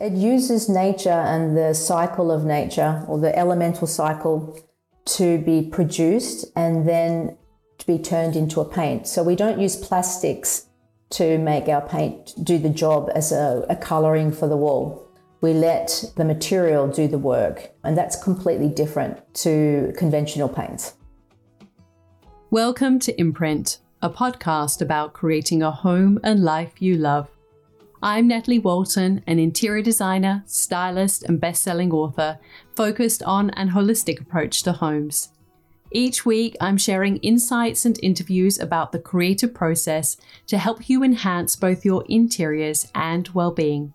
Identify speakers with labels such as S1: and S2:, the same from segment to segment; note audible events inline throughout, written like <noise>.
S1: It uses nature and the cycle of nature or the elemental cycle to be produced and then to be turned into a paint. So we don't use plastics to make our paint do the job as a, a colouring for the wall. We let the material do the work, and that's completely different to conventional paints.
S2: Welcome to Imprint, a podcast about creating a home and life you love. I'm Natalie Walton, an interior designer, stylist, and best-selling author focused on an holistic approach to homes. Each week, I'm sharing insights and interviews about the creative process to help you enhance both your interiors and well-being,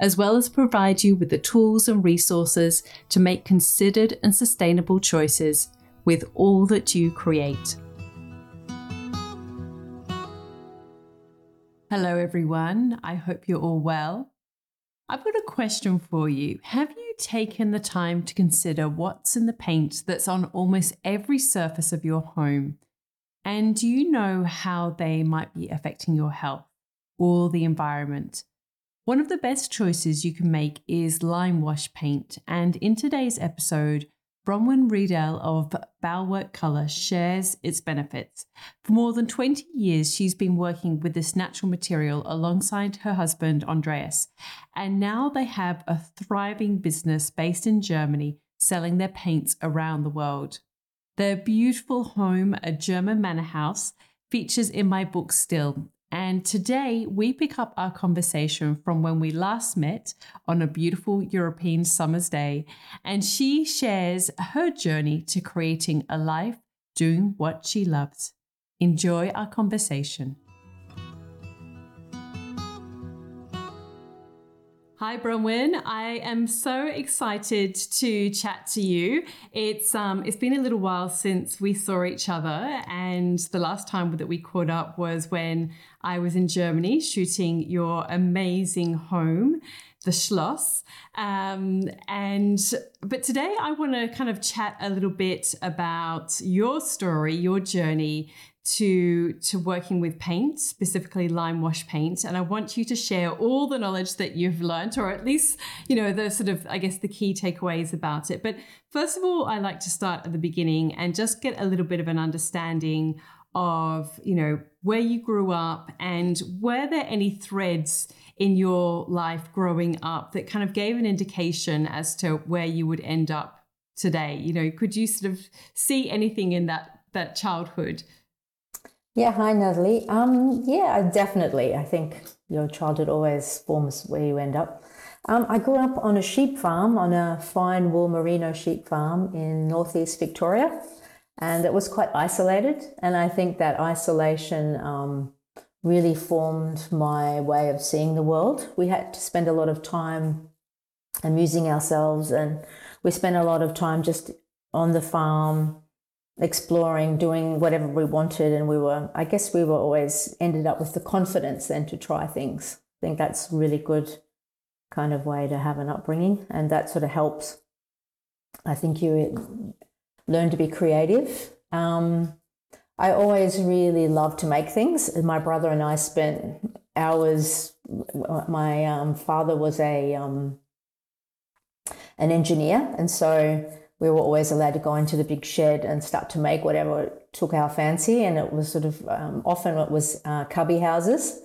S2: as well as provide you with the tools and resources to make considered and sustainable choices with all that you create. Hello, everyone. I hope you're all well. I've got a question for you. Have you taken the time to consider what's in the paint that's on almost every surface of your home? And do you know how they might be affecting your health or the environment? One of the best choices you can make is lime wash paint. And in today's episode, Bronwyn Riedel of Bauwerk Colour shares its benefits. For more than 20 years, she's been working with this natural material alongside her husband, Andreas. And now they have a thriving business based in Germany selling their paints around the world. Their beautiful home, a German manor house, features in my book still and today we pick up our conversation from when we last met on a beautiful European summer's day. And she shares her journey to creating a life doing what she loves. Enjoy our conversation. Hi, Bronwyn. I am so excited to chat to you. It's um, it's been a little while since we saw each other, and the last time that we caught up was when I was in Germany shooting your amazing home, the Schloss. Um, and but today I want to kind of chat a little bit about your story, your journey to to working with paint, specifically lime wash paint, and I want you to share all the knowledge that you've learned, or at least you know the sort of I guess the key takeaways about it. But first of all, I like to start at the beginning and just get a little bit of an understanding of you know where you grew up and were there any threads in your life growing up that kind of gave an indication as to where you would end up today? You know could you sort of see anything in that that childhood
S1: yeah, hi Natalie. Um, yeah, definitely. I think your childhood always forms where you end up. Um, I grew up on a sheep farm, on a fine wool merino sheep farm in northeast Victoria, and it was quite isolated. And I think that isolation um, really formed my way of seeing the world. We had to spend a lot of time amusing ourselves, and we spent a lot of time just on the farm exploring, doing whatever we wanted. And we were, I guess we were always ended up with the confidence then to try things. I think that's really good kind of way to have an upbringing. And that sort of helps. I think you learn to be creative. Um, I always really loved to make things. My brother and I spent hours. My um, father was a um, an engineer, and so we were always allowed to go into the big shed and start to make whatever took our fancy. And it was sort of um, often it was uh, cubby houses.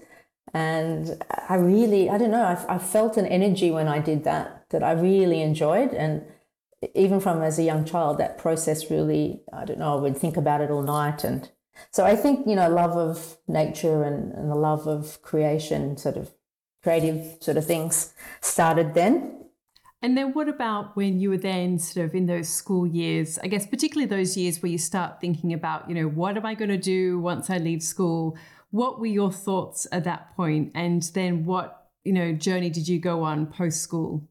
S1: And I really, I don't know, I, I, felt an energy when I did that that I really enjoyed. And even from as a young child, that process really, I don't know, I would think about it all night. And so I think, you know, love of nature and, and the love of creation, sort of creative sort of things started then
S2: and then what about when you were then sort of in those school years? I guess particularly those years where you start thinking about, you know, what am I going to do once I leave school? What were your thoughts at that point? And then what, you know, journey did you go on post school?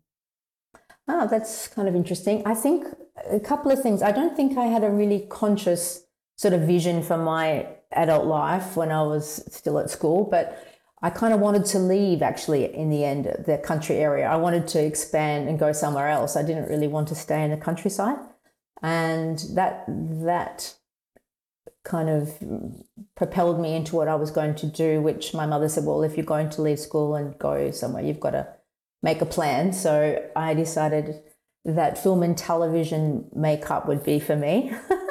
S1: Oh, ah, that's kind of interesting. I think a couple of things. I don't think I had a really conscious sort of vision for my adult life when I was still at school, but I kind of wanted to leave actually in the end, the country area. I wanted to expand and go somewhere else. I didn't really want to stay in the countryside. And that, that kind of propelled me into what I was going to do, which my mother said, well, if you're going to leave school and go somewhere, you've got to, make a plan. So I decided that film and television makeup would be for me. <laughs>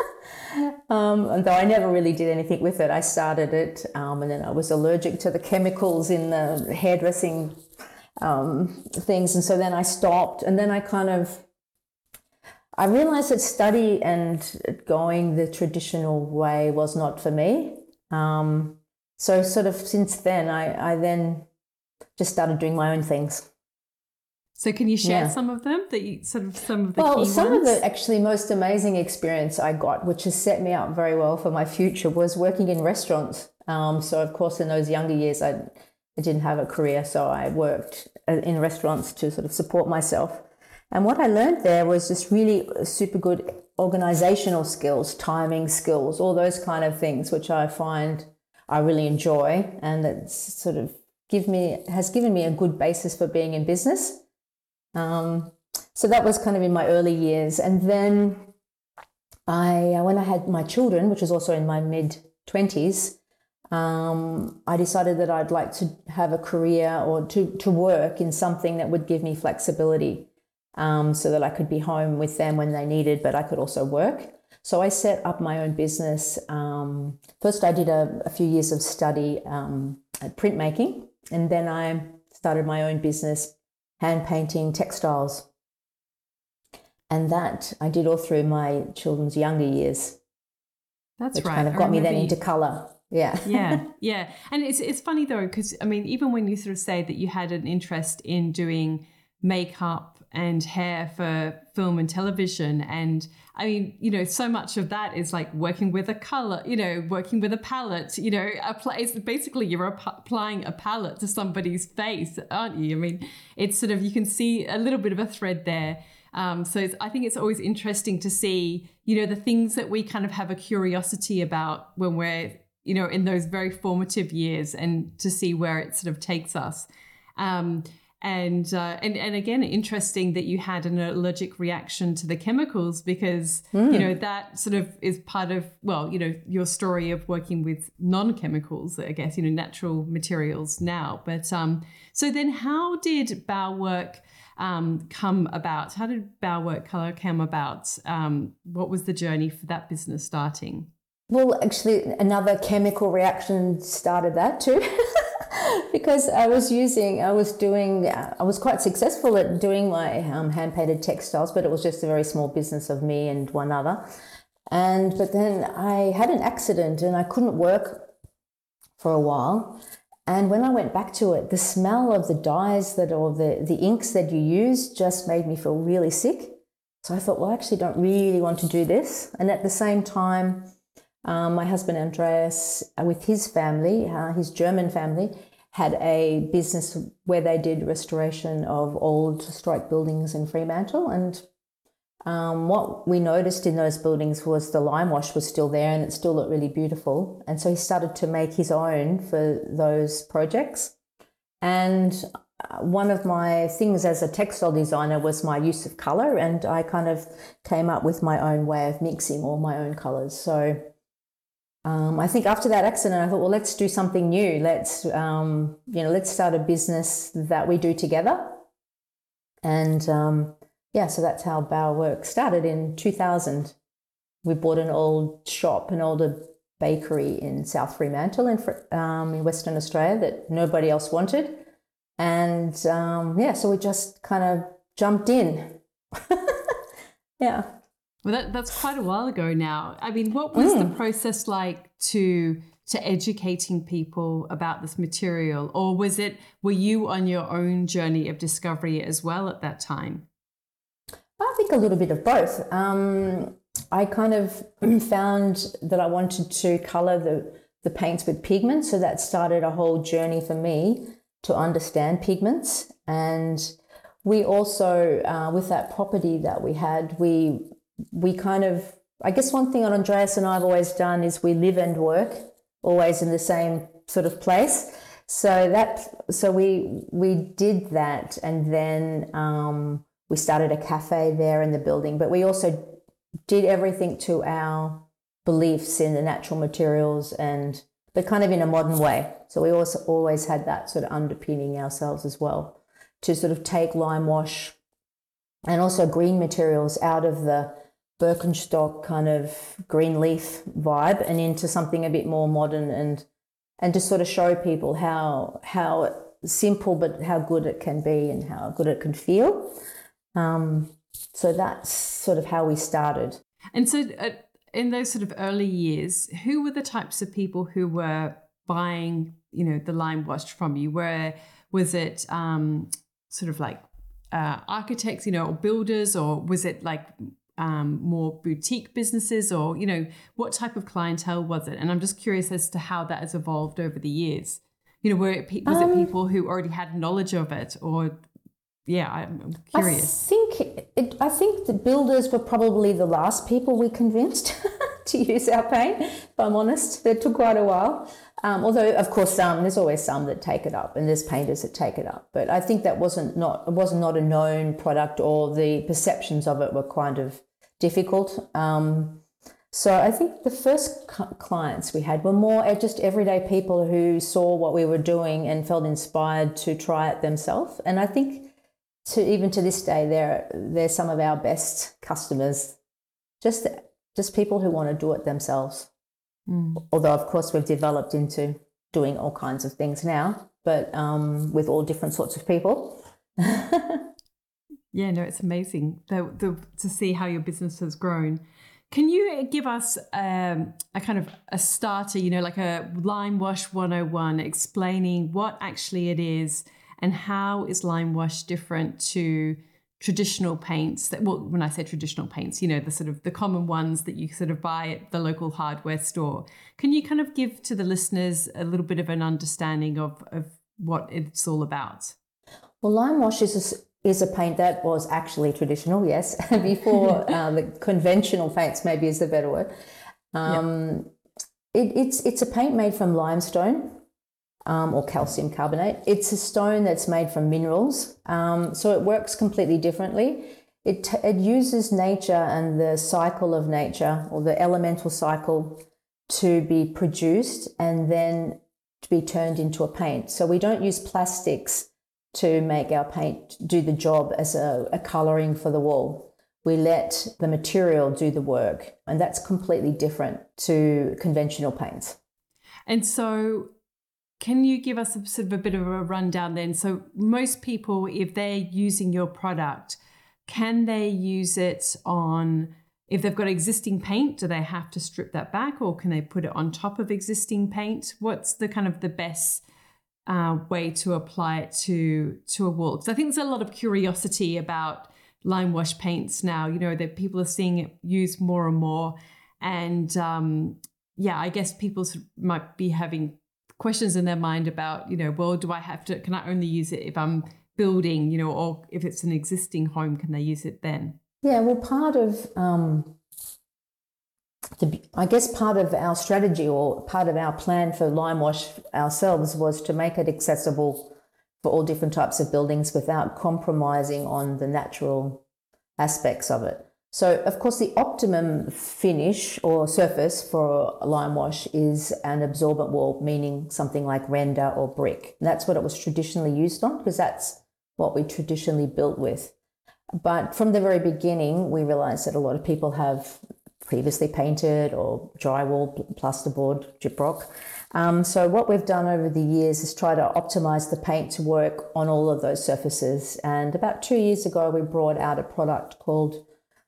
S1: um, though I never really did anything with it. I started it, um, and then I was allergic to the chemicals in the hairdressing um, things, and so then I stopped, and then I kind of I realized that study and going the traditional way was not for me. Um, so sort of since then, I, I then just started doing my own things.
S2: So can you share yeah. some of them that you sort of some of the
S1: well,
S2: some
S1: ones? of the actually most amazing experience I got, which has set me up very well for my future, was working in restaurants. Um, so of course, in those younger years, I, I didn't have a career, so I worked uh, in restaurants to sort of support myself. And what I learned there was just really super good organizational skills, timing skills, all those kind of things, which I find I really enjoy, and that sort of give me has given me a good basis for being in business. Um, so that was kind of in my early years, and then I when I had my children, which was also in my mid twenties, um, I decided that I'd like to have a career or to to work in something that would give me flexibility, um, so that I could be home with them when they needed, but I could also work. So I set up my own business. Um, first, I did a, a, few years of study um, at printmaking, and then I started my own business, hand painting textiles. And that I did all through my children's younger years.
S2: That's
S1: which
S2: right.
S1: kind of got me then into color. Yeah. <laughs>
S2: yeah. <laughs> Yeah. And it's it's funny though, because I mean, even when you sort of say that you had an interest in doing makeup and hair for film and television. And I mean, you know, so much of that is like working with a color, you know, working with a palette, you know, apply, it's basically you're applying a palette to somebody's face, aren't you? I mean, it's sort of, you can see a little bit of a thread there. Um, so I think it's always interesting to see, you know, the things that we kind of have a curiosity about when we're, you know, in those very formative years and to see where it sort of takes us. Um, and uh, and and again, interesting that you had an allergic reaction to the chemicals because mm. you know that sort of is part of well, you know, your story of working with non-chemicals, I guess, you know, natural materials now. But um, so then, how did Bauwerk um, come about? How did Bauwerk Color come about? Um, what was the journey for that business starting?
S1: Well, actually, another chemical reaction started that too. <laughs> <laughs> because I was using, I was doing, I was quite successful at doing my um, hand painted textiles, but it was just a very small business of me and one other. And but then I had an accident and I couldn't work for a while. And when I went back to it, the smell of the dyes that or the, the inks that you use just made me feel really sick. So I thought, well, I actually don't really want to do this. And at the same time, um, my husband Andreas, uh, with his family, uh, his German family, had a business where they did restoration of old historic buildings in Fremantle. And um, what we noticed in those buildings was the lime wash was still there and it still looked really beautiful. And so he started to make his own for those projects. And uh, one of my things as a textile designer was my use of color, and I kind of came up with my own way of mixing all my own colors. So um, I think after that accident, I thought, well, let's do something new. Let's, um, you know, let's start a business that we do together. And um, yeah, so that's how Bauwerk started in 2000. We bought an old shop, an older bakery in South Fremantle in, um, in Western Australia that nobody else wanted. And um, yeah, so we just kind of jumped in. <laughs> yeah.
S2: Well, that, that's quite a while ago now. I mean, what was mm. the process like to to educating people about this material, or was it were you on your own journey of discovery as well at that time?
S1: I think a little bit of both. Um, I kind of <clears throat> found that I wanted to color the the paints with pigments, so that started a whole journey for me to understand pigments and we also, uh, with that property that we had, we we kind of, I guess one thing that Andreas and I have always done is we live and work always in the same sort of place. So that, so we we did that, and then um, we started a cafe there in the building. But we also did everything to our beliefs in the natural materials and but kind of in a modern way. So we also always had that sort of underpinning ourselves as well to sort of take lime wash and also green materials out of the Birkenstock kind of green leaf vibe and into something a bit more modern and and to sort of show people how how simple but how good it can be and how good it can feel. Um, so that's sort of how we started.
S2: And so, uh, in those sort of early years, who were the types of people who were buying, you know, the lime wash from you? Where was it um, sort of like uh, architects, you know, or builders, or was it like um, more boutique businesses, or you know, what type of clientele was it? And I'm just curious as to how that has evolved over the years. You know, were it, was um, it people who already had knowledge of it, or yeah, I'm curious.
S1: I think it, I think the builders were probably the last people we convinced <laughs> to use our paint. If I'm honest, it took quite a while. Um, although, of course, some there's always some that take it up, and there's painters that take it up. But I think that wasn't not it wasn't not a known product, or the perceptions of it were kind of difficult. Um, so I think the first clients we had were more just everyday people who saw what we were doing and felt inspired to try it themselves. And I think to even to this day, they're they're some of our best customers. Just just people who want to do it themselves. Mm. Although, of course, we've developed into doing all kinds of things now, but um, with all different sorts of people. <laughs>
S2: yeah, no, it's amazing the, the, to see how your business has grown. Can you give us um, a kind of a starter, you know, like a lime wash 101, explaining what actually it is and how is lime wash different to traditional paints that well when i say traditional paints you know the sort of the common ones that you sort of buy at the local hardware store. Can you kind of give to the listeners a little bit of an understanding of, of what it's all about?
S1: Well lime wash is a, is a paint that was actually traditional yes <laughs> before uh, <laughs> the conventional paints maybe is the better word. Um, it, it's it's a paint made from limestone um, or calcium carbonate. It's a stone that's made from minerals, um, so it works completely differently. It, t- it uses nature and the cycle of nature or the elemental cycle to be produced and then to be turned into a paint. So we don't use plastics to make our paint do the job as a, a colouring for the wall. We let the material do the work, and that's completely different to conventional paints.
S2: And so can you give us a sort of a bit of a rundown then? So, most people, if they're using your product, can they use it on, if they've got existing paint, do they have to strip that back or can they put it on top of existing paint? What's the kind of the best uh, way to apply it to, to a wall? Because I think there's a lot of curiosity about lime wash paints now, you know, that people are seeing it used more and more. And um, yeah, I guess people might be having questions in their mind about, you know, well, do I have to, can I only use it if I'm building, you know, or if it's an existing home, can they use it then?
S1: Yeah, well, part of, um, the, I guess part of our strategy or part of our plan for lime wash ourselves was to make it accessible for all different types of buildings without compromising on the natural aspects of it. So, of course, the optimum finish or surface for a lime wash is an absorbent wall, meaning something like render or brick. And that's what it was traditionally used on because that's what we traditionally built with. But from the very beginning, we realized that a lot of people have previously painted or drywall, plasterboard, gyprock. Um, so what we've done over the years is try to optimize the paint to work on all of those surfaces. And about two years ago, we brought out a product called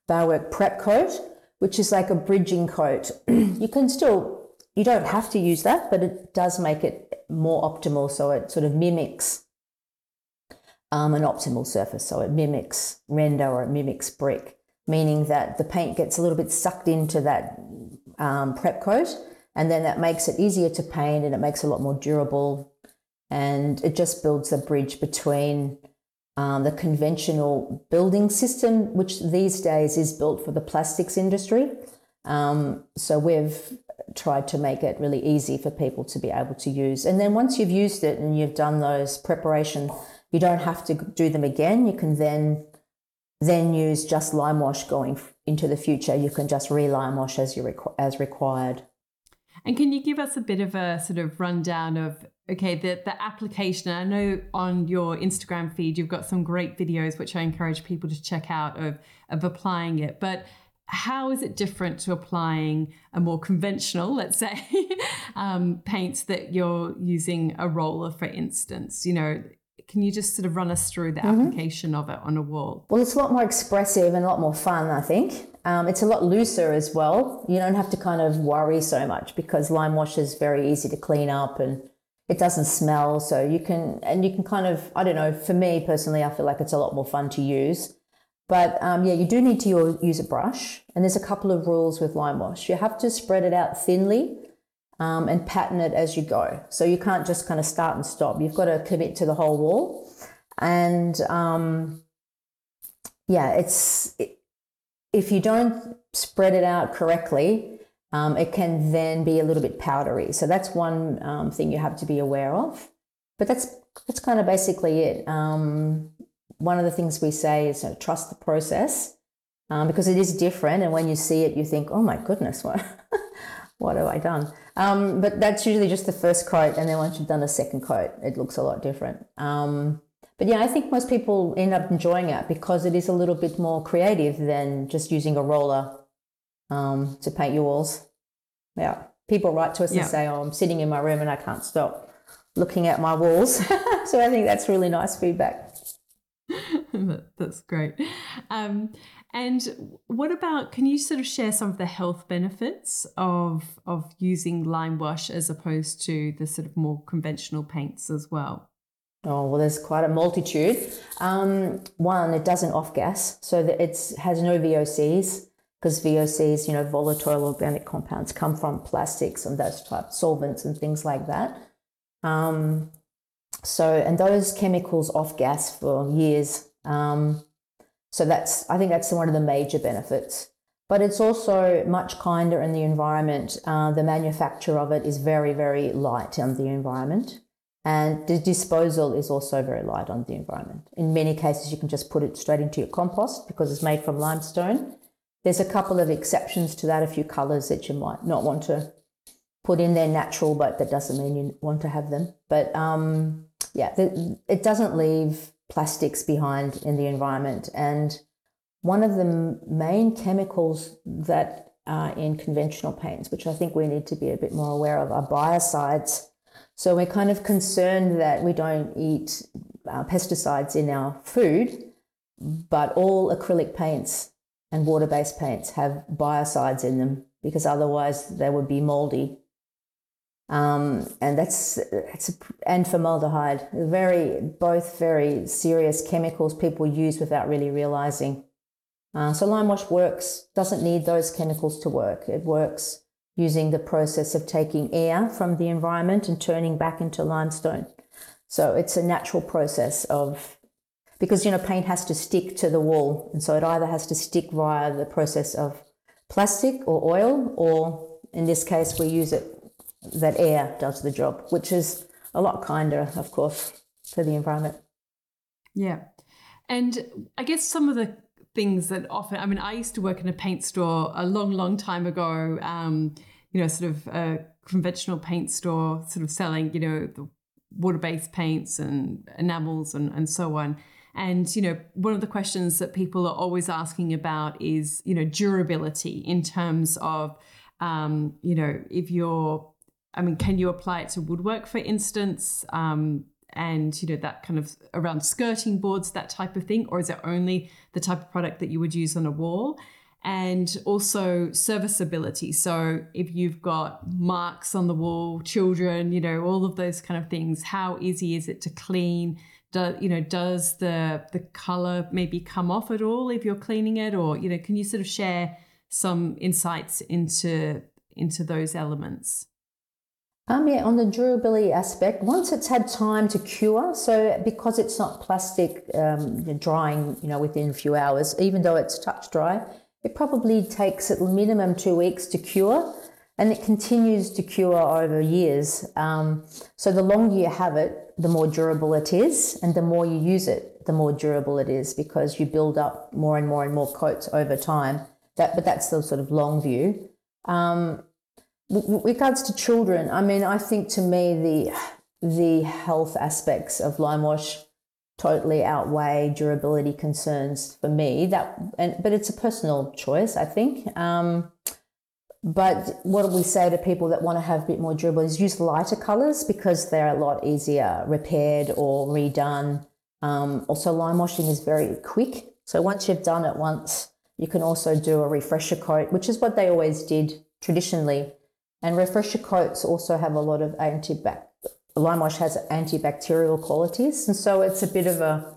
S1: Bauwerk Prep Coat, which is like a bridging coat. <clears throat> you can still, you don't have to use that, but it does make it more optimal. So it sort of mimics um, an optimal surface. So it mimics render or it mimics brick, meaning that the paint gets a little bit sucked into that um, prep coat. And then that makes it easier to paint and it makes it a lot more durable. And it just builds a bridge between um, the conventional building system, which these days is built for the plastics industry. Um, so we've tried to make it really easy for people to be able to use. And then once you've used it and you've done those preparation, you don't have to do them again. You can then then use just lime wash going into the future. You can just re lime wash as you requ- as required.
S2: And can you give us a bit of a sort of rundown of okay the the application? I know on your Instagram feed you've got some great videos which I encourage people to check out of of applying it, but how is it different to applying a more conventional, let's say, <laughs> um, paints that you're using a roller, for instance? You know, can you just sort of run us through the mm-hmm. application of it on a wall?
S1: Well, it's a lot more expressive and a lot more fun, I think. Um, it's a lot looser as well. You don't have to kind of worry so much because lime wash is very easy to clean up and it doesn't smell. So you can, and you can kind of, I don't know, for me personally, I feel like it's a lot more fun to use. But um, yeah, you do need to use a brush. And there's a couple of rules with lime wash. You have to spread it out thinly um, and pattern it as you go. So you can't just kind of start and stop. You've got to commit to the whole wall. And um, yeah, it's it, if you don't spread it out correctly, um, it can then be a little bit powdery. So that's one um, thing you have to be aware of. But that's that's kind of basically it. Um, one of the things we say is you know, trust the process um, because it is different. And when you see it, you think, oh my goodness, what, <laughs> what have I done? Um, but that's usually just the first coat. And then once you've done a second coat, it looks a lot different. Um, but yeah, I think most people end up enjoying it because it is a little bit more creative than just using a roller um, to paint your walls. Yeah. People write to us yeah. and say, oh, I'm sitting in my room and I can't stop looking at my walls. <laughs> so I think that's really nice feedback. <laughs>
S2: That's great. Um, and what about? Can you sort of share some of the health benefits of of using lime wash as opposed to the sort of more conventional paints as well?
S1: Oh well, there's quite a multitude. Um, one, it doesn't off gas, so that it has no VOCs because VOCs, you know, volatile organic compounds come from plastics and those type solvents and things like that. Um, so, and those chemicals off gas for years. Um, so that's, I think that's one of the major benefits. But it's also much kinder in the environment. Uh, the manufacture of it is very, very light on the environment. And the disposal is also very light on the environment. In many cases, you can just put it straight into your compost because it's made from limestone. There's a couple of exceptions to that, a few colors that you might not want to put in there natural, but that doesn't mean you want to have them. But um, yeah, the, it doesn't leave plastics behind in the environment. And one of the main chemicals that are in conventional paints, which I think we need to be a bit more aware of, are biocides. So we're kind of concerned that we don't eat uh, pesticides in our food, but all acrylic paints and water based paints have biocides in them because otherwise they would be moldy um, and that's it's a, and formaldehyde, very both very serious chemicals people use without really realizing. Uh, so lime wash works doesn't need those chemicals to work. It works using the process of taking air from the environment and turning back into limestone. So it's a natural process of because you know paint has to stick to the wall, and so it either has to stick via the process of plastic or oil, or in this case we use it that air does the job, which is a lot kinder, of course, for the environment.
S2: Yeah. And I guess some of the things that often, I mean, I used to work in a paint store a long, long time ago, um, you know, sort of a conventional paint store, sort of selling, you know, the water based paints and enamels and, and so on. And, you know, one of the questions that people are always asking about is, you know, durability in terms of, um, you know, if you're I mean, can you apply it to woodwork, for instance? Um, and you know that kind of around skirting boards, that type of thing, or is it only the type of product that you would use on a wall? And also serviceability. So if you've got marks on the wall, children, you know, all of those kind of things, how easy is it to clean? You know, does the the color maybe come off at all if you're cleaning it, or you know, can you sort of share some insights into into those elements?
S1: Um, yeah, on the durability aspect, once it's had time to cure, so because it's not plastic um, drying, you know, within a few hours, even though it's touch dry, it probably takes at minimum two weeks to cure, and it continues to cure over years. Um, so the longer you have it, the more durable it is, and the more you use it, the more durable it is because you build up more and more and more coats over time. That, but that's the sort of long view. Um, w- regards to children, I mean, I think to me the the health aspects of lime wash totally outweigh durability concerns for me. That, and, but it's a personal choice, I think. Um, but what we say to people that want to have a bit more durable is use lighter colors because they're a lot easier repaired or redone. Um, also, lime washing is very quick. So once you've done it once, you can also do a refresher coat, which is what they always did traditionally. And refresher coats also have a lot of antibac lime wash has antibacterial qualities, and so it's a bit of a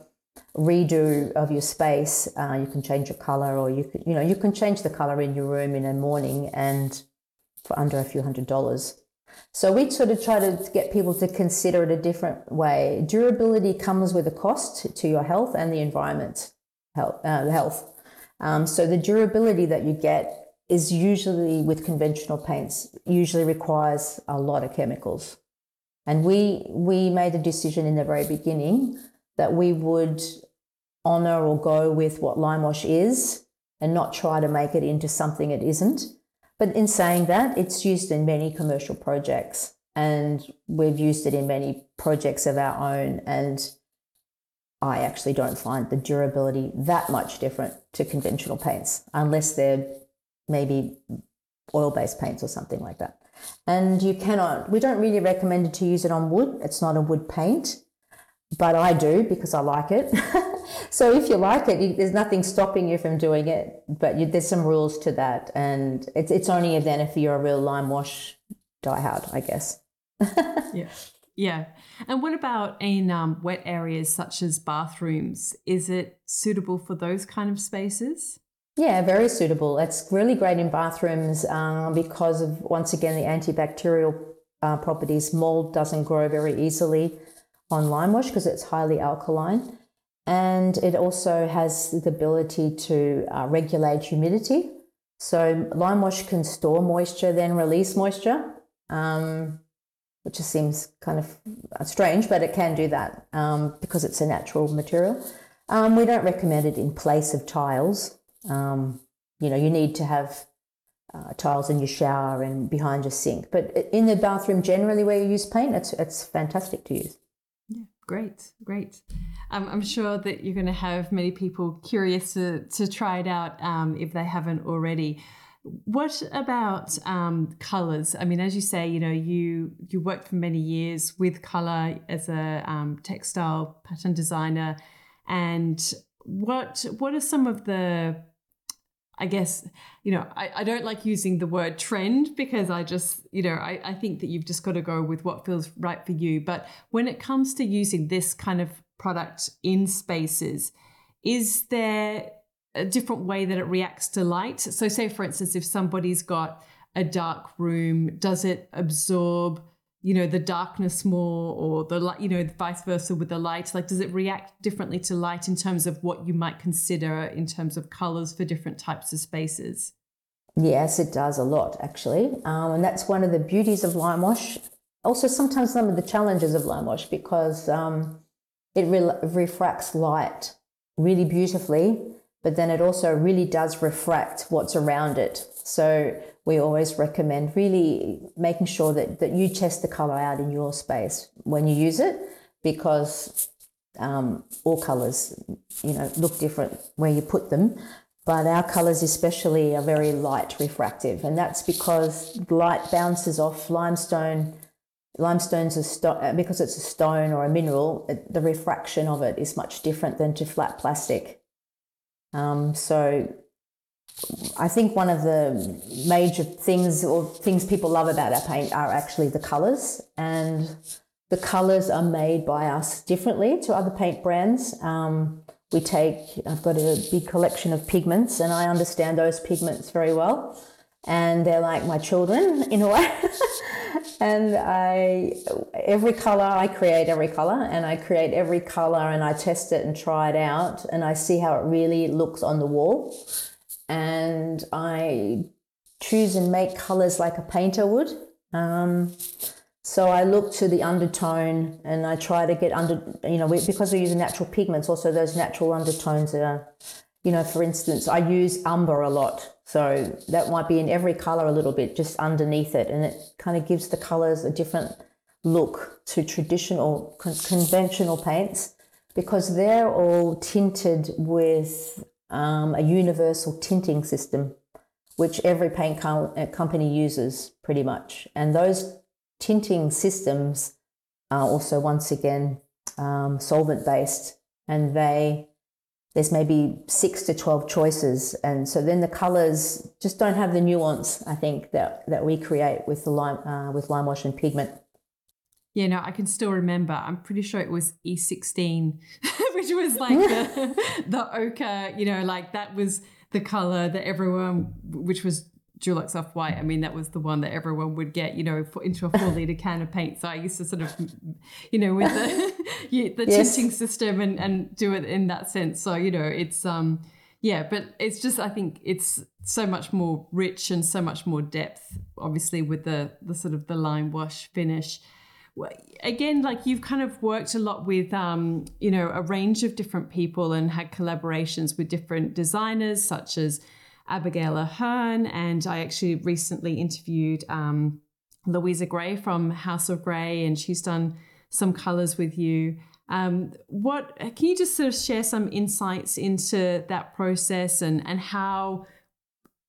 S1: redo of your space. Uh, you can change your color, or you can, you know, you can change the color in your room in a morning and for under a few hundred dollars. So we sort of try to get people to consider it a different way. Durability comes with a cost to your health and the environment health. Uh, health. Um, so the durability that you get is usually with conventional paints. Usually requires a lot of chemicals. And we we made a decision in the very beginning that we would honor or go with what lime wash is and not try to make it into something it isn't. But in saying that, it's used in many commercial projects and we've used it in many projects of our own. And I actually don't find the durability that much different to conventional paints unless they're maybe oil based paints or something like that. And you cannot, we don't really recommend it to use it on wood. It's not a wood paint, but I do because I like it. <laughs> so if you like it, you, there's nothing stopping you from doing it, but you, there's some rules to that. And it's, it's only then if you're a real lime wash diehard, I guess. <laughs>
S2: yeah. Yeah. And what about in um, wet areas such as bathrooms? Is it suitable for those kind of spaces?
S1: Yeah, very suitable. It's really great in bathrooms uh, because of, once again, the antibacterial uh, properties. Mold doesn't grow very easily on lime wash because it's highly alkaline. And it also has the ability to uh, regulate humidity. So lime wash can store moisture, then release moisture, um, which just seems kind of uh, strange, but it can do that um, because it's a natural material. Um, we don't recommend it in place of tiles um, you know, you need to have uh, tiles in your shower and behind your sink. But in the bathroom, generally where you use paint, it's it's fantastic to use.
S2: Yeah, great, great. Um, I'm sure that you're going to have many people curious to to try it out um, if they haven't already. What about um, colors? I mean, as you say, you know, you you worked for many years with color as a um, textile pattern designer, and what what are some of the I guess, you know, I, I don't like using the word trend because I just, you know, I, I think that you've just got to go with what feels right for you. But when it comes to using this kind of product in spaces, is there a different way that it reacts to light? So, say, for instance, if somebody's got a dark room, does it absorb you know the darkness more or the light you know vice versa with the light? Like does it react differently to light in terms of what you might consider in terms of colors for different types of spaces?
S1: Yes it does a lot actually. Um, and that's one of the beauties of lime wash. Also sometimes some of the challenges of lime wash because um, it re- refracts light really beautifully but then it also really does refract what's around it so we always recommend really making sure that, that you test the color out in your space when you use it because um, all colors, you know, look different where you put them. But our colors, especially, are very light refractive, and that's because light bounces off limestone. Limestone's a sto- because it's a stone or a mineral. the refraction of it is much different than to flat plastic. Um, so I think one of the major things or things people love about our paint are actually the colors, and the colors are made by us differently to other paint brands. Um, we take, I've got a big collection of pigments, and I understand those pigments very well, and they're like my children in a way. <laughs> and I, every color, I create every color, and I create every color, and I test it and try it out, and I see how it really looks on the wall and I choose and make colors like a painter would. Um, so I look to the undertone and I try to get under, you know, because we use natural pigments, also those natural undertones are you know, for instance, I use umber a lot. So that might be in every color a little bit, just underneath it. And it kind of gives the colors a different look to traditional, con- conventional paints because they're all tinted with um, a universal tinting system, which every paint com- uh, company uses pretty much. And those tinting systems are also, once again, um, solvent based and they there's maybe six to 12 choices. And so then the colors just don't have the nuance, I think, that, that we create with the lime, uh, with lime wash and pigment.
S2: Yeah, no, I can still remember. I'm pretty sure it was E16, <laughs> which was like the, <laughs> the ochre, you know, like that was the color that everyone, which was Dulux off white. I mean, that was the one that everyone would get, you know, into a four liter <laughs> can of paint. So I used to sort of, you know, with the <laughs> the yes. tinting system and and do it in that sense. So you know, it's um, yeah, but it's just I think it's so much more rich and so much more depth. Obviously, with the the sort of the lime wash finish. Again, like you've kind of worked a lot with, um, you know, a range of different people and had collaborations with different designers, such as Abigail Ahern, and I actually recently interviewed um, Louisa Grey from House of Grey, and she's done some colors with you. Um, what can you just sort of share some insights into that process and and how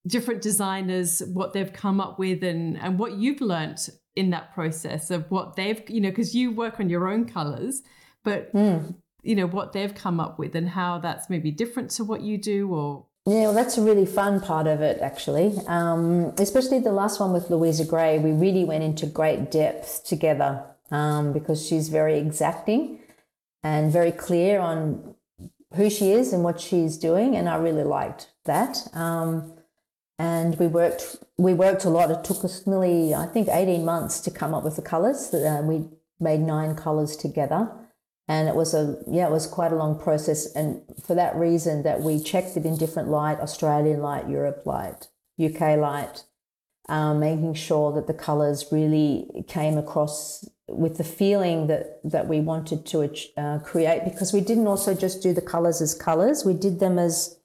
S2: different designers what they've come up with and and what you've learnt in that process of what they've you know because you work on your own colors, but mm. you know what they've come up with and how that's maybe different to what you do or
S1: yeah, well, that's a really fun part of it, actually. Um, especially the last one with Louisa Grey. We really went into great depth together um, because she's very exacting and very clear on who she is and what she's doing, and I really liked that. Um, and we worked we worked a lot. It took us nearly I think eighteen months to come up with the colours. Uh, we made nine colours together and it was a yeah it was quite a long process. And for that reason that we checked it in different light australian light europe light uk light um, making sure that the colors really came across with the feeling that that we wanted to uh, create because we didn't also just do the colors as colors we did them as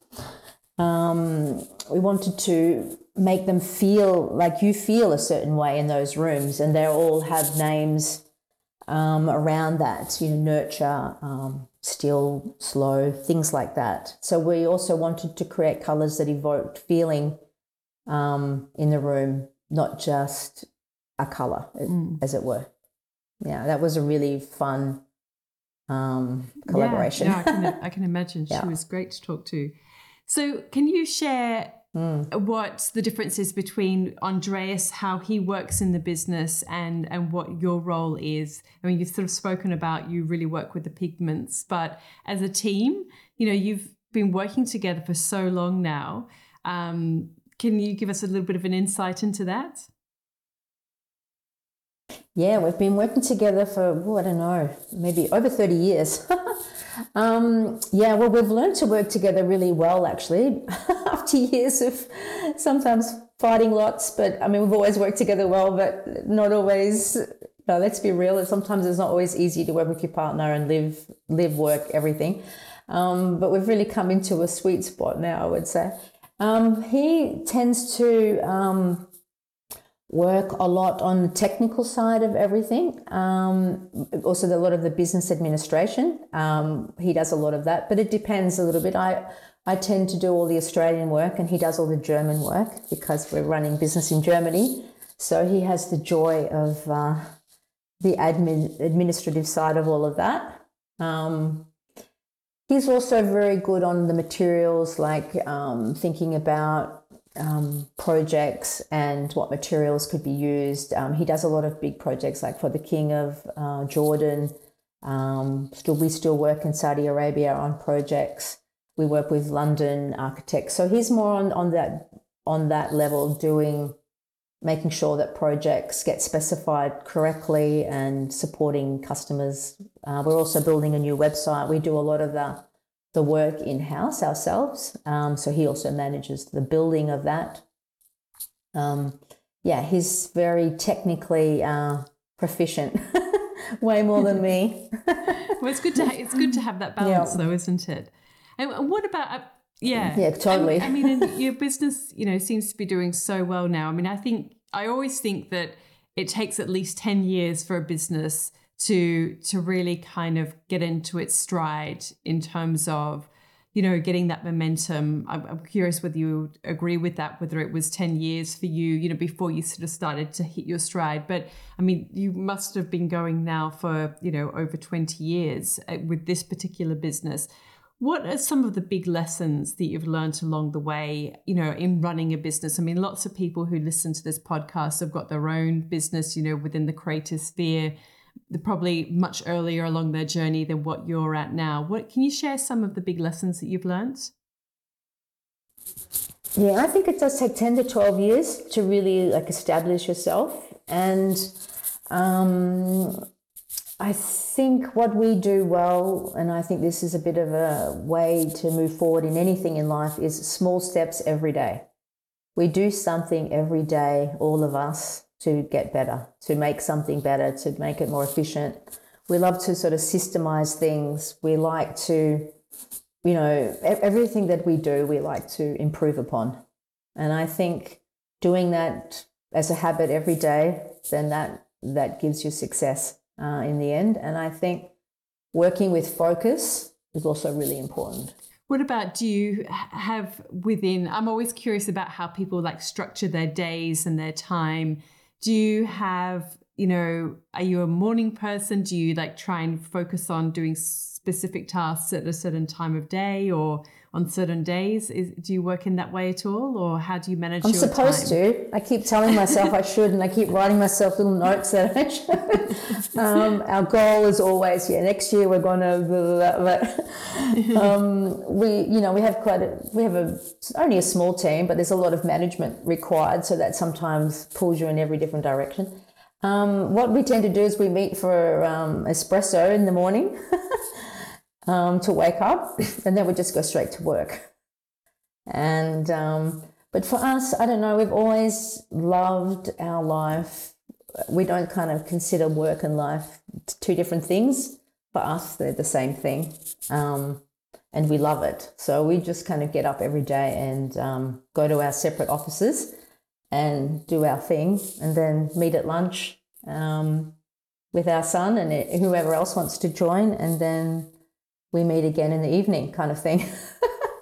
S1: um, we wanted to make them feel like you feel a certain way in those rooms. And they all have names um, around that, you know, nurture, um, still, slow, things like that. So we also wanted to create colors that evoked feeling um, in the room, not just a color, mm. as it were. Yeah, that was a really fun um, collaboration.
S2: Yeah, yeah I, can, I can imagine. <laughs> yeah. She was great to talk to. So, can you share Mm. what the difference is between Andreas, how he works in the business, and and what your role is. I mean, you've sort of spoken about you really work with the pigments, but as a team, you know, you've been working together for so long now. Um, can you give us a little bit of an insight into that?
S1: Yeah, we've been working together for, oh, I don't know, maybe over 30 years. <laughs> Um, yeah, well, we've learned to work together really well, actually, <laughs> after years of sometimes fighting lots. But I mean, we've always worked together well, but not always. No, let's be real. Sometimes it's not always easy to work with your partner and live, live, work, everything. Um, but we've really come into a sweet spot now, I would say. Um, he tends to um, work a lot on the technical side of everything. Um, also, a lot of the business administration. Um, he does a lot of that, but it depends a little bit. I I tend to do all the Australian work, and he does all the German work because we're running business in Germany. So he has the joy of uh, the admin administrative side of all of that. Um, he's also very good on the materials, like um, thinking about um, projects and what materials could be used. Um, he does a lot of big projects, like for the King of uh, Jordan. Um, still, we still work in Saudi Arabia on projects. We work with London architects, so he's more on, on that on that level, doing making sure that projects get specified correctly and supporting customers. Uh, we're also building a new website. We do a lot of the the work in house ourselves. Um, so he also manages the building of that. Um, yeah, he's very technically uh, proficient, <laughs> way more than me. <laughs>
S2: well, it's good to ha- it's good to have that balance, yeah. though, isn't it? And what about? Uh, Yeah.
S1: Yeah, totally.
S2: I, I mean, <laughs> your business, you know, seems to be doing so well now. I mean, I think I always think that it takes at least 10 years for a business to to really kind of get into its stride in terms of you know getting that momentum. I'm, I'm, curious whether you agree with that whether it was 10 years for you you know before you sort of started to hit your stride. But i mean you must have been going now for you know over 20 years uh, with this particular business. What are some of the big lessons that you've learned along the way you know in running a business? I mean lots of people who listen to this podcast have got their own business you know within the creative sphere probably much earlier along their journey than what you're at now. What can you share some of the big lessons that you've learned?
S1: Yeah, I think it does take 10 to 12 years to really like establish yourself. And um, I think what we do well, and I think this is a bit of a way to move forward in anything in life, is small steps every day. We do something every day, all of us, to get better, to make something better, to make it more efficient. We love to sort of systemize things. We like to, you know, everything that we do, we like to improve upon. And I think doing that as a habit every day, then that that gives you success uh, in the end. And I think working with focus is also really important.
S2: What about do you have within? I'm always curious about how people like structure their days and their time do you have you know are you a morning person? Do you like try and focus on doing specific tasks at a certain time of day or on certain days. Is, do you work in that way at all or how do you manage
S1: i'm
S2: your
S1: supposed
S2: time?
S1: to. I keep telling myself i should and i keep writing myself little notes that i should. Um, our goal is always yeah next year we're going to but um, we you know we have quite a we have a only a small team but there's a lot of management required so that sometimes pulls you in every different direction. Um, what we tend to do is we meet for um, espresso in the morning <laughs> um, to wake up, <laughs> and then we just go straight to work. And um, but for us, I don't know. We've always loved our life. We don't kind of consider work and life two different things. For us, they're the same thing, um, and we love it. So we just kind of get up every day and um, go to our separate offices and do our thing, and then meet at lunch um, with our son and whoever else wants to join, and then we meet again in the evening kind of thing.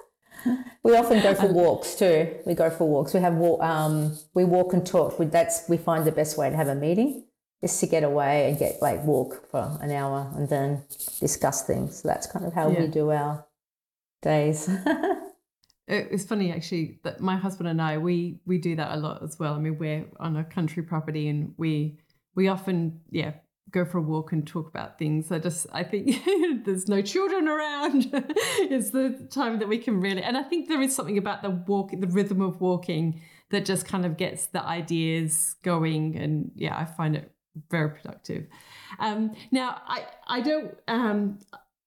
S1: <laughs> we often go for walks too. We go for walks. We have um, we walk and talk. We, that's we find the best way to have a meeting is to get away and get like walk for an hour and then discuss things. So that's kind of how yeah. we do our days. <laughs>
S2: it's funny actually that my husband and I we we do that a lot as well. I mean we're on a country property and we we often yeah go for a walk and talk about things. I just I think <laughs> there's no children around. <laughs> it's the time that we can really and I think there is something about the walk the rhythm of walking that just kind of gets the ideas going and yeah, I find it very productive. Um, now I I don't um,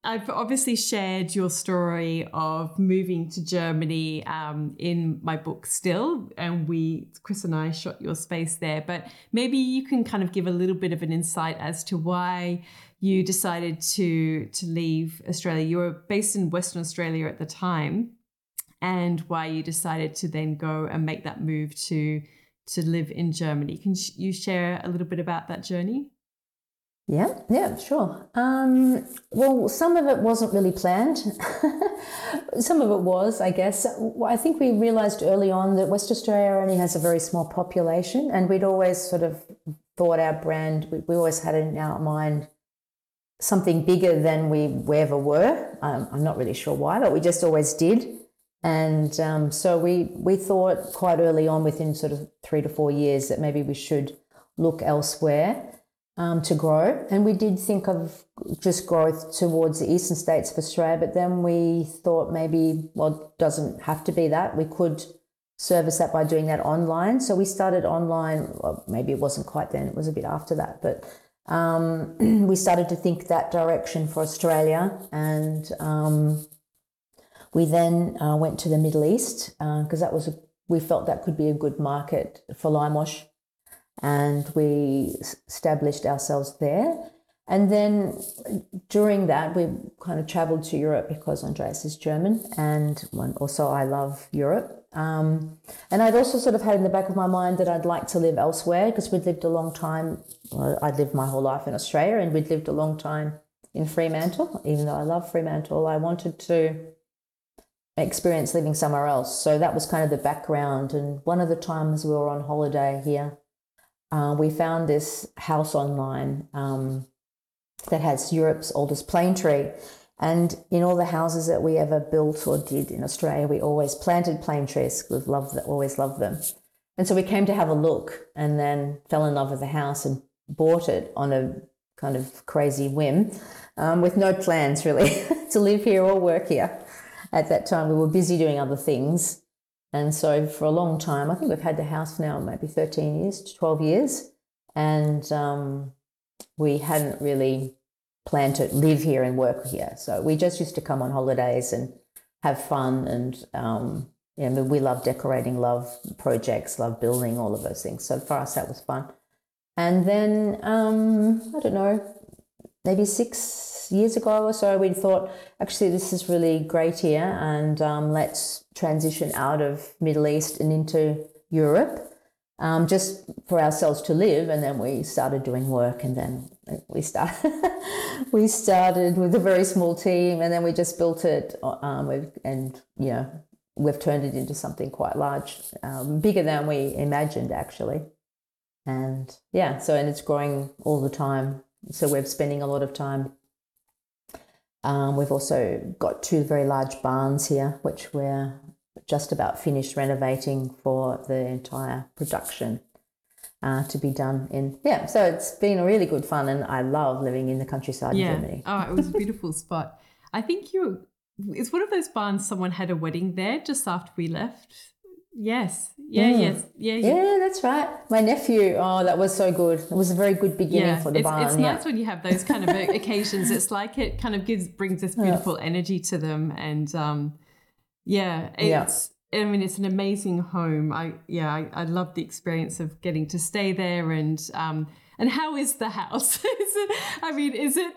S2: I've obviously shared your story of moving to Germany um, in my book still, and we, Chris and I, shot your space there. But maybe you can kind of give a little bit of an insight as to why you decided to to leave Australia. You were based in Western Australia at the time, and why you decided to then go and make that move to to live in Germany. Can you share a little bit about that journey?
S1: Yeah, yeah, sure. Um, well, some of it wasn't really planned. <laughs> some of it was, I guess. I think we realised early on that West Australia only has a very small population, and we'd always sort of thought our brand. We, we always had in our mind something bigger than we, ever were. Um, I'm not really sure why, but we just always did. And um, so we we thought quite early on, within sort of three to four years, that maybe we should look elsewhere um, to grow. And we did think of just growth towards the eastern states of Australia, but then we thought maybe, well, it doesn't have to be that. We could service that by doing that online. So we started online, well, maybe it wasn't quite then, it was a bit after that, but um, <clears throat> we started to think that direction for Australia. And um, we then uh, went to the Middle East because uh, that was a, we felt that could be a good market for lime wash and we established ourselves there. And then during that, we kind of traveled to Europe because Andreas is German, and also I love Europe. Um, and I'd also sort of had in the back of my mind that I'd like to live elsewhere because we'd lived a long time. Well, I'd lived my whole life in Australia, and we'd lived a long time in Fremantle. Even though I love Fremantle, I wanted to experience living somewhere else. So that was kind of the background. And one of the times we were on holiday here, uh, we found this house online. Um, that has Europe's oldest plane tree. And in all the houses that we ever built or did in Australia, we always planted plane trees. We've loved always loved them. And so we came to have a look and then fell in love with the house and bought it on a kind of crazy whim um, with no plans really <laughs> to live here or work here. At that time, we were busy doing other things. And so for a long time, I think we've had the house now maybe 13 years, to 12 years. And um, we hadn't really planned to live here and work here. So we just used to come on holidays and have fun. And um, you know, we love decorating, love projects, love building, all of those things. So for us, that was fun. And then, um, I don't know, maybe six years ago or so, we thought, actually, this is really great here. And um, let's transition out of Middle East and into Europe um, just for ourselves to live. And then we started doing work, and then we started <laughs> we started with a very small team, and then we just built it. Um, and you know, we've turned it into something quite large, um, bigger than we imagined actually. And yeah, so and it's growing all the time. So we're spending a lot of time. Um, we've also got two very large barns here, which we're just about finished renovating for the entire production uh, to be done in. Yeah, so it's been a really good fun, and I love living in the countryside
S2: yeah.
S1: in Germany.
S2: Oh, it was a beautiful <laughs> spot. I think you. It's one of those barns. Someone had a wedding there just after we left. Yes. Yeah. Mm. Yes. Yeah,
S1: yeah. Yeah. That's right. My nephew. Oh, that was so good. It was a very good beginning yeah, for the
S2: it's,
S1: barn.
S2: It's
S1: yeah.
S2: nice when you have those kind of occasions. It's like it kind of gives brings this <laughs> beautiful yeah. energy to them, and um, yeah, it's I mean, it's an amazing home. I yeah, I, I love the experience of getting to stay there and um and how is the house? <laughs> is it? I mean, is it?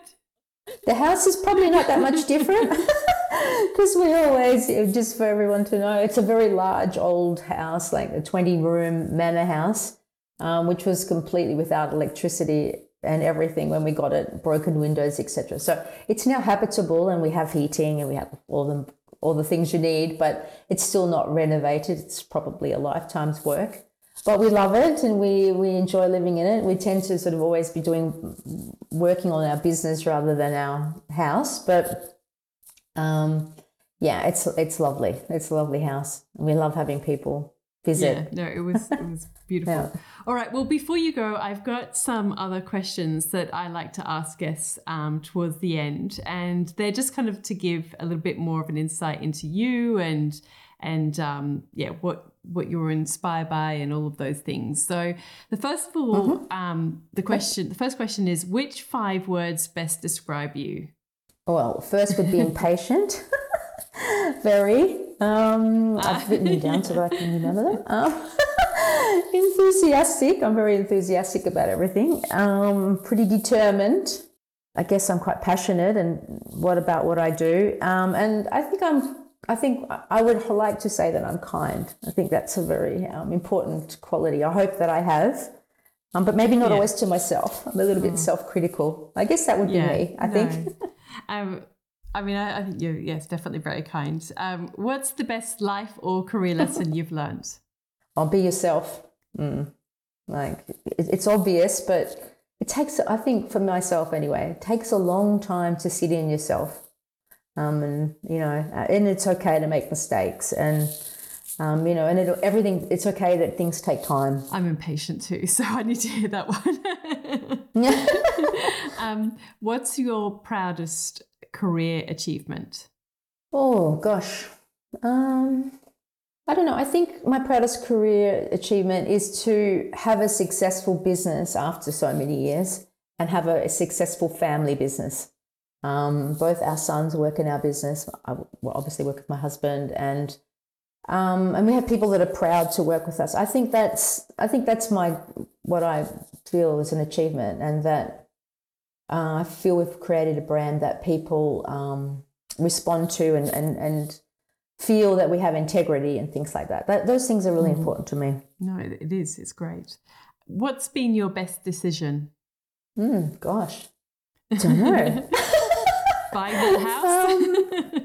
S1: The house is probably not that much different <laughs> <laughs> because we always just for everyone to know it's a very large old house, like a twenty room manor house, um, which was completely without electricity and everything when we got it, broken windows, etc. So it's now habitable, and we have heating, and we have all the all the things you need, but it's still not renovated. It's probably a lifetime's work. But we love it and we, we enjoy living in it. We tend to sort of always be doing working on our business rather than our house. But um, yeah, it's it's lovely. It's a lovely house. We love having people visit.
S2: Yeah, no, it was it was <laughs> beautiful. yeah. All right. Well, before you go, I've got some other questions that I like to ask guests um, towards the end, and they're just kind of to give a little bit more of an insight into you and and um, yeah, what what you're inspired by and all of those things. So, the first of all, mm-hmm. um, the question, the first question is, which five words best describe you?
S1: Well, first would be impatient. <laughs> Very. Um, I've written them down so that I can remember them. Um, <laughs> enthusiastic. I'm very enthusiastic about everything. Um, pretty determined. I guess I'm quite passionate and what about what I do. Um, and I think I'm. I think I would like to say that I'm kind. I think that's a very um, important quality. I hope that I have. Um, but maybe not yeah. always to myself. I'm a little bit mm. self-critical. I guess that would yeah, be me. I no. think. <laughs>
S2: um, I mean, I, I, think you're yes, definitely very kind. Um, what's the best life or career lesson you've learned? <laughs>
S1: I'll be yourself. Mm. Like it, it's obvious, but it takes. I think for myself anyway, it takes a long time to sit in yourself. Um, and you know, and it's okay to make mistakes, and um, you know, and it, everything. It's okay that things take time.
S2: I'm impatient too, <laughs> so I need to hear that one. <laughs> um, what's your proudest career achievement?
S1: Oh gosh, um, I don't know. I think my proudest career achievement is to have a successful business after so many years and have a, a successful family business. Um, both our sons work in our business. I well, obviously work with my husband, and um, and we have people that are proud to work with us. I think that's I think that's my what I feel is an achievement, and that uh, I feel we've created a brand that people um, respond to and, and, and feel that we have integrity and things like that. that those things are really
S2: Mm.
S1: important to me.
S2: No, it is. It's great. What's been your best decision?
S1: Mm, gosh, <laughs> don't know.
S2: Buying that <laughs> house?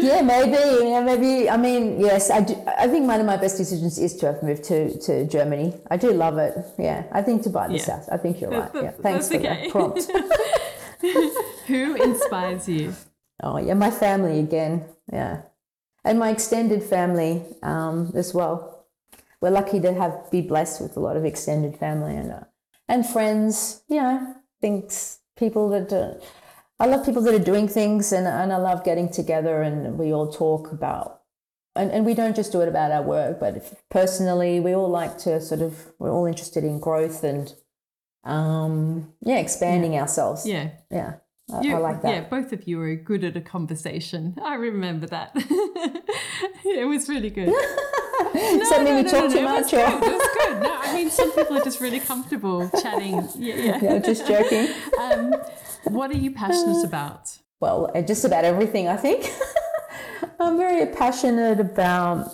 S1: Yeah, maybe. Yeah, maybe. I mean, yes, I do. I think one of my best decisions is to have moved to, to Germany. I do love it. Yeah, I think to buy this
S2: Yeah.
S1: house. I think you're right. Yeah, <laughs> thanks for
S2: okay.
S1: that prompt. <laughs>
S2: Who inspires you?
S1: Oh, yeah, my family again. Yeah, and my extended family um, as well. We're lucky to have be blessed with a lot of extended family and uh, and friends. You know, things people that. Uh, I love people that are doing things, and, and I love getting together and we all talk about. And, and we don't just do it about our work, but personally, we all like to sort of, we're all interested in growth and, um, yeah, expanding ourselves.
S2: Yeah.
S1: Yeah. I,
S2: You-
S1: I like that.
S2: Yeah, both of you are good at a conversation. I remember that. <laughs> it was really good.
S1: Does that mean we talk too
S2: it was
S1: much?
S2: good. It was good. No, I mean, some people are just really comfortable chatting. Yeah, yeah.
S1: no, just joking.
S2: Um, what are you passionate about?
S1: Well, uh, just about everything, I think. <laughs> I'm very passionate about,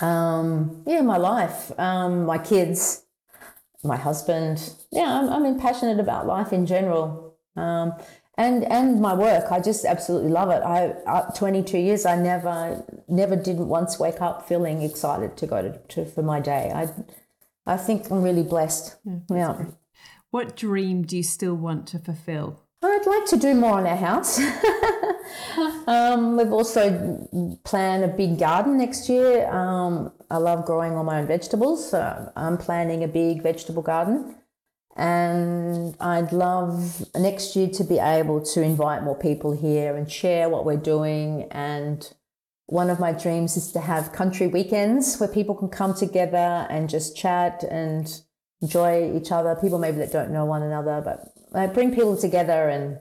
S1: um, yeah, my life, um, my kids, my husband. Yeah, I'm, I'm passionate about life in general. Um, and, and my work, I just absolutely love it. I, uh, 22 years, I never, never didn't once wake up feeling excited to go to, to for my day. I, I think I'm really blessed. yeah.
S2: What dream do you still want to fulfill?
S1: I'd like to do more on our house. <laughs> um, we've also planned a big garden next year. Um, I love growing all my own vegetables, so I'm planning a big vegetable garden. And I'd love next year to be able to invite more people here and share what we're doing. And one of my dreams is to have country weekends where people can come together and just chat and enjoy each other. People maybe that don't know one another, but uh, bring people together and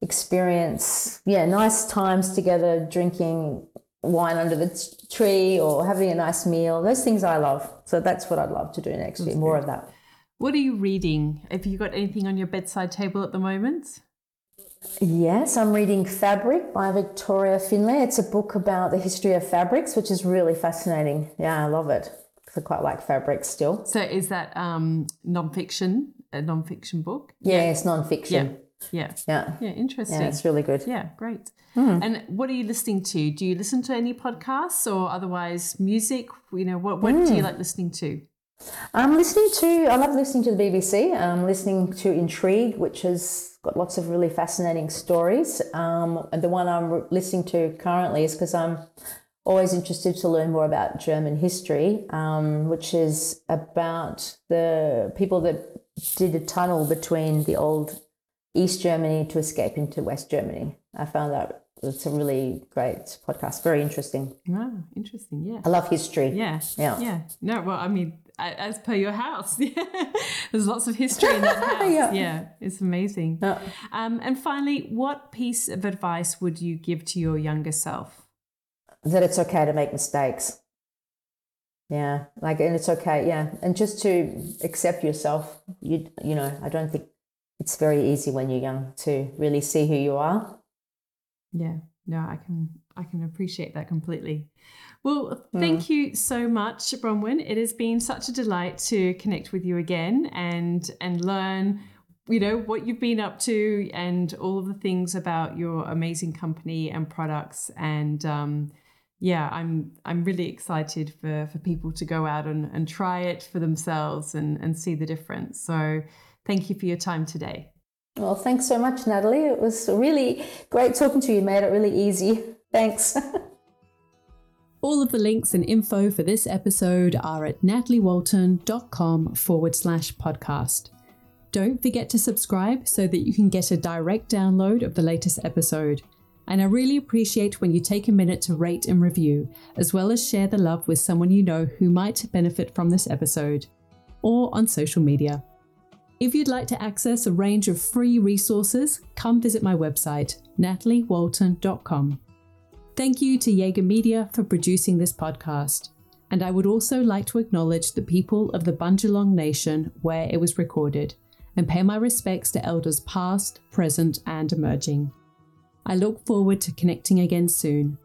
S1: experience, yeah, nice times together, drinking wine under the t- tree or having a nice meal. Those things I love. So that's what I'd love to do next year. More of that.
S2: What are you reading? Have you got anything on your bedside table at the moment?
S1: Yes, I'm reading Fabric by Victoria Finlay. It's a book about the history of fabrics, which is really fascinating. Yeah, I love it. I quite like fabrics still.
S2: So is that um, nonfiction, a nonfiction book?
S1: Yeah, it's non-fiction.
S2: Yeah.
S1: Yeah.
S2: Yeah, interesting.
S1: Yeah, it's really good.
S2: Yeah, great. And what are you listening to? Do you listen to any podcasts or otherwise music? You know, what, what do you like listening to?
S1: I'm listening to, I love listening to the BBC. I'm listening to Intrigue, which has got lots of really fascinating stories. Um, and the one I'm listening to currently is because I'm always interested to learn more about German history, um, which is about the people that did a tunnel between the old East Germany to escape into West Germany. I found that it's a really great podcast, very interesting.
S2: Wow, interesting. Yeah.
S1: I love history.
S2: Yeah.
S1: Yeah.
S2: Yeah. No, well, I mean, as per your house, <laughs> there's lots of history in that <laughs> house.
S1: Yeah.
S2: yeah. It's amazing.
S1: Yeah.
S2: Um, and finally, what piece of advice would you give to your younger self?
S1: that it's okay to make mistakes. Yeah, like, and it's okay. Yeah, and just to accept yourself. You, you know, I don't think it's very easy when you're young to really see who you are.
S2: Yeah, no, I can I can appreciate that completely. Well, thank you so much, Bronwyn. It has been such a delight to connect with you again and and learn, you know, what you've been up to and all of the things about your amazing company and products. And um, yeah, I'm I'm really excited for for people to go out and, and try it for themselves and and see the difference. So thank you for your time today.
S1: Well, thanks so much, Natalie. It was really great talking to you. You Made it really easy. Thanks. <laughs>
S2: All of the links and info for this episode are at nataliewalton.com forward slash podcast. Don't forget to subscribe so that you can get a direct download of the latest episode. And I really appreciate when you take a minute to rate and review, as well as share the love with someone you know who might benefit from this episode, or on social media. If you'd like to access a range of free resources, come visit my website, nataliewalton.com. Thank you to Jaeger Media for producing this podcast. And I would also like to acknowledge the people of the Bundjalung Nation where it was recorded, and pay my respects to elders past, present, and emerging. I look forward to connecting again soon.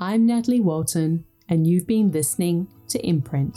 S2: I'm Natalie Walton, and you've been listening to Imprint.